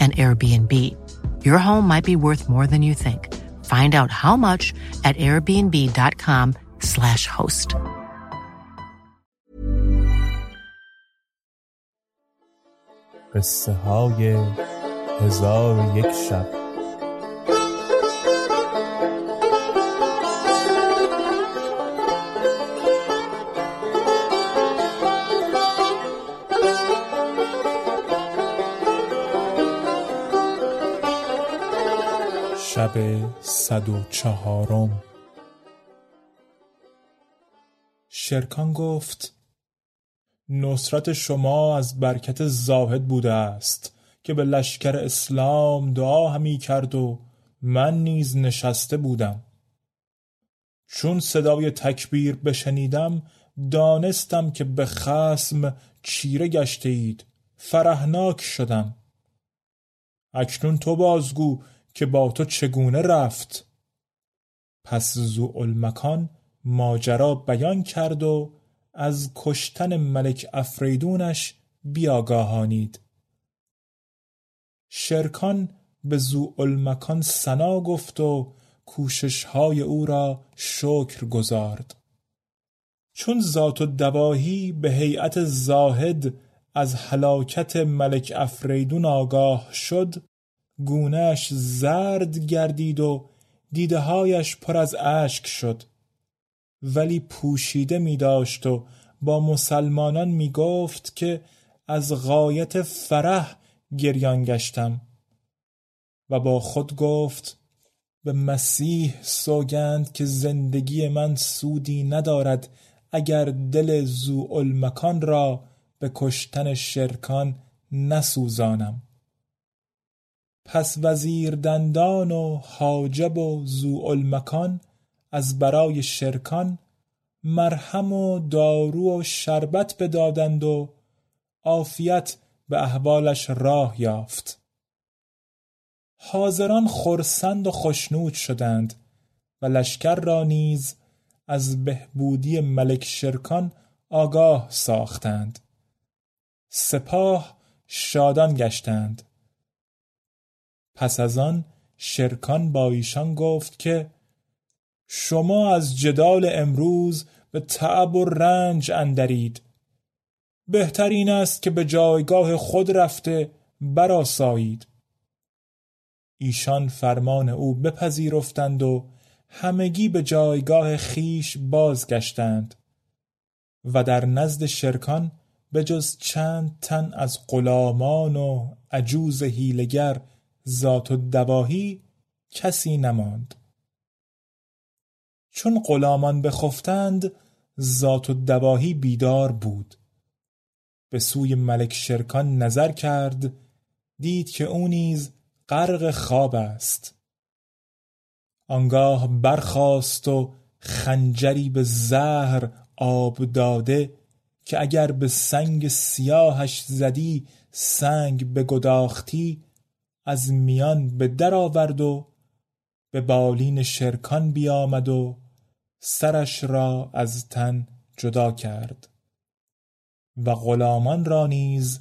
an Airbnb. Your home might be worth more than you think. Find out how much at airbnb.com/slash host. قصه های هزار و یک شب شب صد و چهارم. شرکان گفت نصرت شما از برکت زاهد بوده است که به لشکر اسلام دعا همی کرد و من نیز نشسته بودم. چون صدای تکبیر بشنیدم دانستم که به خسم چیره گشته اید فرهناک شدم. اکنون تو بازگو که با تو چگونه رفت. پس زوالمکان ماجرا بیان کرد و از کشتن ملک افریدونش بیاگاهانید. شرکان به زوالمکان سنا گفت و کوششهای او را شکر گذارد چون ذات و دواهی به هیئت زاهد از هلاکت ملک افریدون آگاه شد گونهش زرد گردید و دیدههایش پر از اشک شد. ولی پوشیده می داشت و با مسلمانان می گفت که از غایت فرح گریان گشتم. و با خود گفت به مسیح سوگند که زندگی من سودی ندارد اگر دل زوالمکان را به کشتن شرکان نسوزانم. پس وزیر دندان و حاجب و زوالمکان از برای شرکان مرهم و دارو و شربت بدادند و عافیت به احوالش راه یافت. حاضران خرسند و خشنود شدند و لشکر را نیز از بهبودی ملک شرکان آگاه ساختند. سپاه شادان گشتند. پس از آن شرکان با ایشان گفت که شما از جدال امروز به تعب و رنج اندرید. بهتر این است که به جایگاه خود رفته براسایید ایشان فرمان او بپذیرفتند و همگی به جایگاه خیش بازگشتند و در نزد شرکان به جز چند تن از غلامان و عجوز هیلگر ذات و دواهی کسی نماند. چون غلامان بخفتند ذات و دواهی بیدار بود. به سوی ملک شرکان نظر کرد دید که او نیز غرق خواب است. آنگاه برخاست و خنجری به زهر آب داده که اگر به سنگ سیاهش زدی سنگ به گداختی از میان به در آورد و به بالین شرکان بیامد و سرش را از تن جدا کرد و غلامان را نیز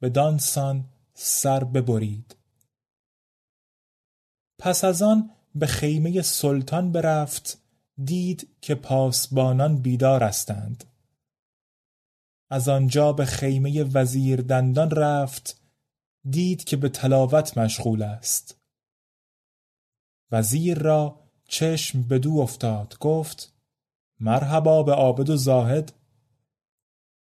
به دانسان سر ببرید. پس از آن به خیمه سلطان برفت دید که پاسبانان بیدار هستند. از آنجا به خیمه وزیر دندان رفت دید که به تلاوت مشغول است. وزیر را چشم به دو افتاد گفت مرحبا به عابد و زاهد.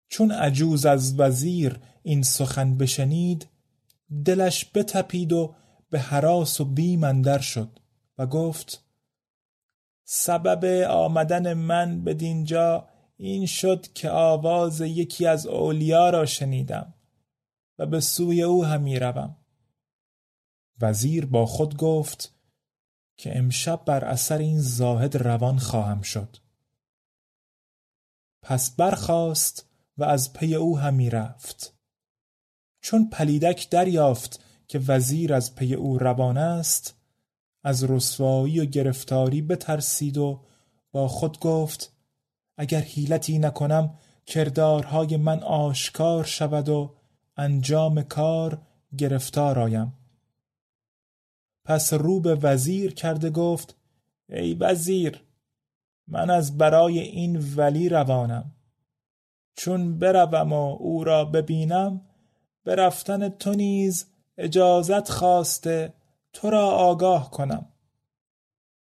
چون عجوز از وزیر این سخن بشنید دلش بتپید و به حراس و بیم اندر شد و گفت سبب آمدن من به دینجا این شد که آواز یکی از اولیا را شنیدم. به سوی او همی روم وزیر با خود گفت که امشب بر اثر این زاهد روان خواهم شد. پس برخاست و از پی او همی رفت. چون پلیدک دریافت که وزیر از پی او روان است از رسوایی و گرفتاری بترسید و با خود گفت اگر حیلتی نکنم کردارهای من آشکار شود و انجام کار گرفتار آیم. پس رو به وزیر کرده گفت ای وزیر من از برای این ولی روانم. چون بروم و او را ببینم به رفتن تو نیز اجازت خواسته تو را آگاه کنم.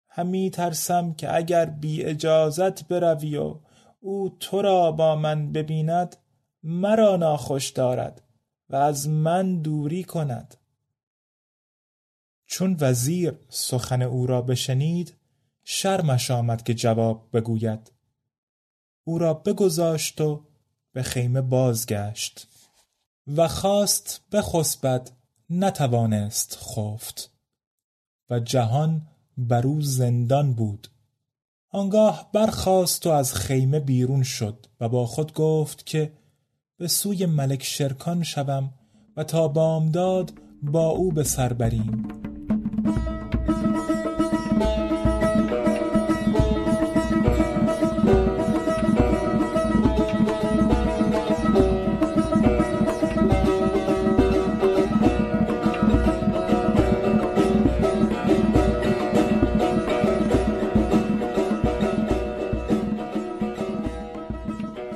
همی ترسم که اگر بی اجازت بروی و او تو را با من ببیند مرا ناخوش دارد. و از من دوری کند. چون وزیر سخن او را بشنید شرمش آمد که جواب بگوید. او را بگذاشت و به خیمه بازگشت و خواست بخسبد نتوانست خفت و جهان بر او زندان بود. آنگاه برخاست و از خیمه بیرون شد و با خود گفت که به سوی ملک شرکان شوم و تا بامداد با او به سر بریم.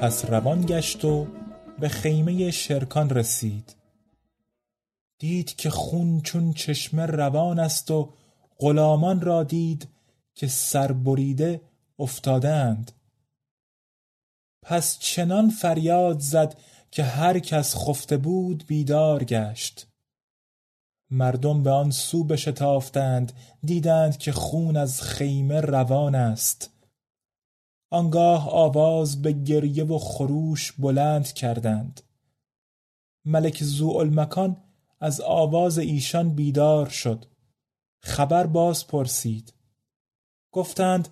پس روان گشت و به خیمه شرکان رسید. دید که خون چون چشمه روان است و غلامان را دید که سربریده افتادند. پس چنان فریاد زد که هر کس خفته بود بیدار گشت. مردم به آن سو بشتافتند دیدند که خون از خیمه روان است. آنگاه آواز به گریه و خروش بلند کردند. ملک زوالمکان از آواز ایشان بیدار شد. خبر باز پرسید. گفتند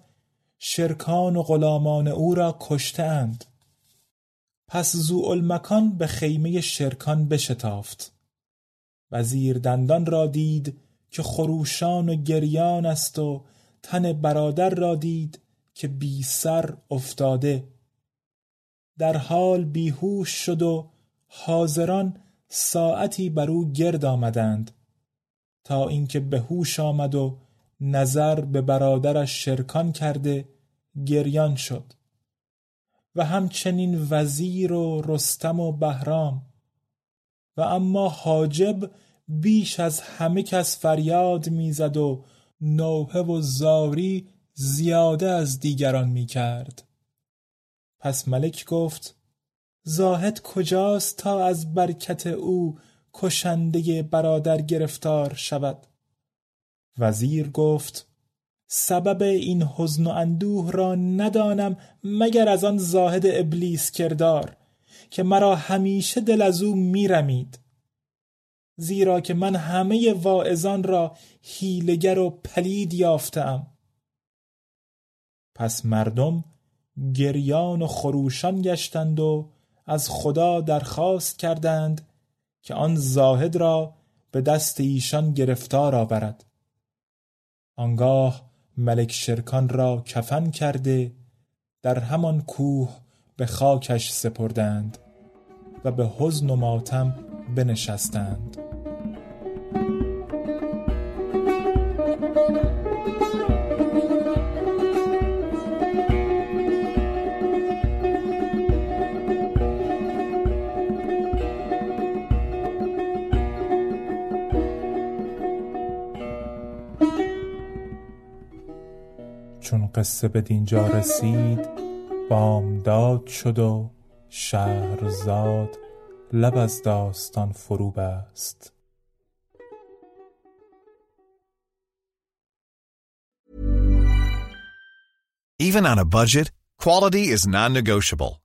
شرکان و غلامان او را کشتند پس زوالمکان به خیمه شرکان بشتافت. وزیر دندان را دید که خروشان و گریان است و تن برادر را دید که بی سر افتاده. در حال بیهوش شد و حاضران ساعتی بر او گرد آمدند تا اینکه به هوش آمد و نظر به برادرش شرکان کرده گریان شد. و همچنین وزیر و رستم و بهرام. و اما حاجب بیش از همه کس فریاد می‌زد و نوحه و زاری زیاده از دیگران می کرد. پس ملک گفت زاهد کجاست تا از برکت او کشنده برادر گرفتار شود؟ وزیر گفت سبب این حزن و اندوه را ندانم مگر از آن زاهد ابلیس کردار که مرا همیشه دل از او میرمید. زیرا که من همه واعظان را هیلگر و پلید یافتم پس مردم گریان و خروشان گشتند و از خدا درخواست کردند که آن زاهد را به دست ایشان گرفتار آورد. آنگاه ملک شرکان را کفن کرده در همان کوه به خاکش سپردند و به حزن و ماتم بنشستند. قصه به دینجا رسید بامداد شد و شهرزاد لب از داستان فرو بست Even on a budget, quality is non-negotiable.